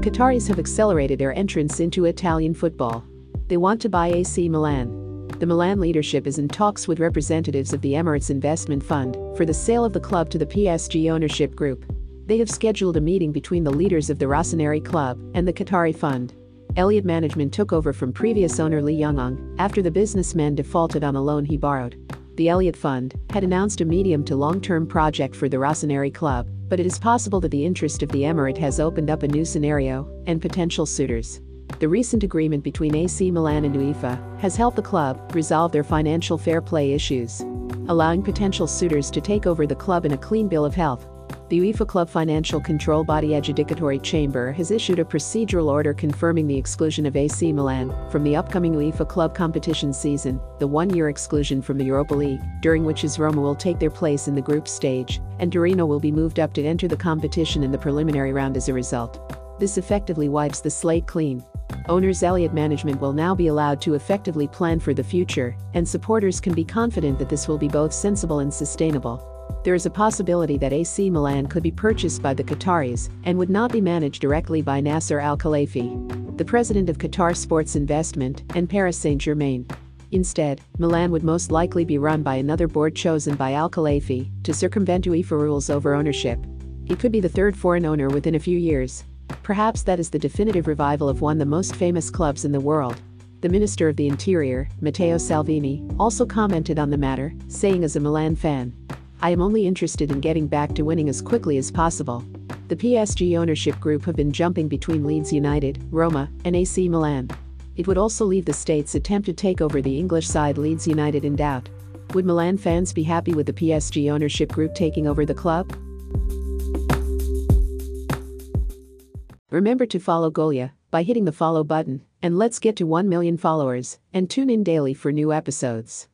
Qataris have accelerated their entrance into Italian football. They want to buy AC Milan. The Milan leadership is in talks with representatives of the Emirates Investment Fund for the sale of the club to the PSG ownership group. They have scheduled a meeting between the leaders of the Rossoneri club and the Qatari fund. Elliott Management took over from previous owner Li Yonghong after the businessman defaulted on a loan he borrowed. The Elliott Fund had announced a medium to long-term project for the Rossoneri club, but it is possible that the interest of the Emirate has opened up a new scenario and potential suitors. The recent agreement between AC Milan and UEFA has helped the club resolve their financial fair play issues, allowing potential suitors to take over the club in a clean bill of health the UEFA Club Financial Control Body Adjudicatory Chamber has issued a procedural order confirming the exclusion of AC Milan from the upcoming UEFA Club competition season, the one-year exclusion from the Europa League, during which AS Roma will take their place in the group stage, and Torino will be moved up to enter the competition in the preliminary round as a result. This effectively wipes the slate clean. Owners Elliott Management will now be allowed to effectively plan for the future, and supporters can be confident that this will be both sensible and sustainable there is a possibility that AC Milan could be purchased by the Qataris and would not be managed directly by Nasser Al Khelaifi, the president of Qatar Sports Investment and Paris Saint Germain. Instead, Milan would most likely be run by another board chosen by Al Khelaifi to circumvent UEFA rules over ownership. He could be the third foreign owner within a few years. Perhaps that is the definitive revival of one of the most famous clubs in the world. The Minister of the Interior, Matteo Salvini, also commented on the matter, saying as a Milan fan, I am only interested in getting back to winning as quickly as possible. The PSG ownership group have been jumping between Leeds United, Roma, and AC Milan. It would also leave the state's attempt to take over the English side Leeds United in doubt. Would Milan fans be happy with the PSG ownership group taking over the club? Remember to follow Golia by hitting the follow button, and let's get to 1 million followers, and tune in daily for new episodes.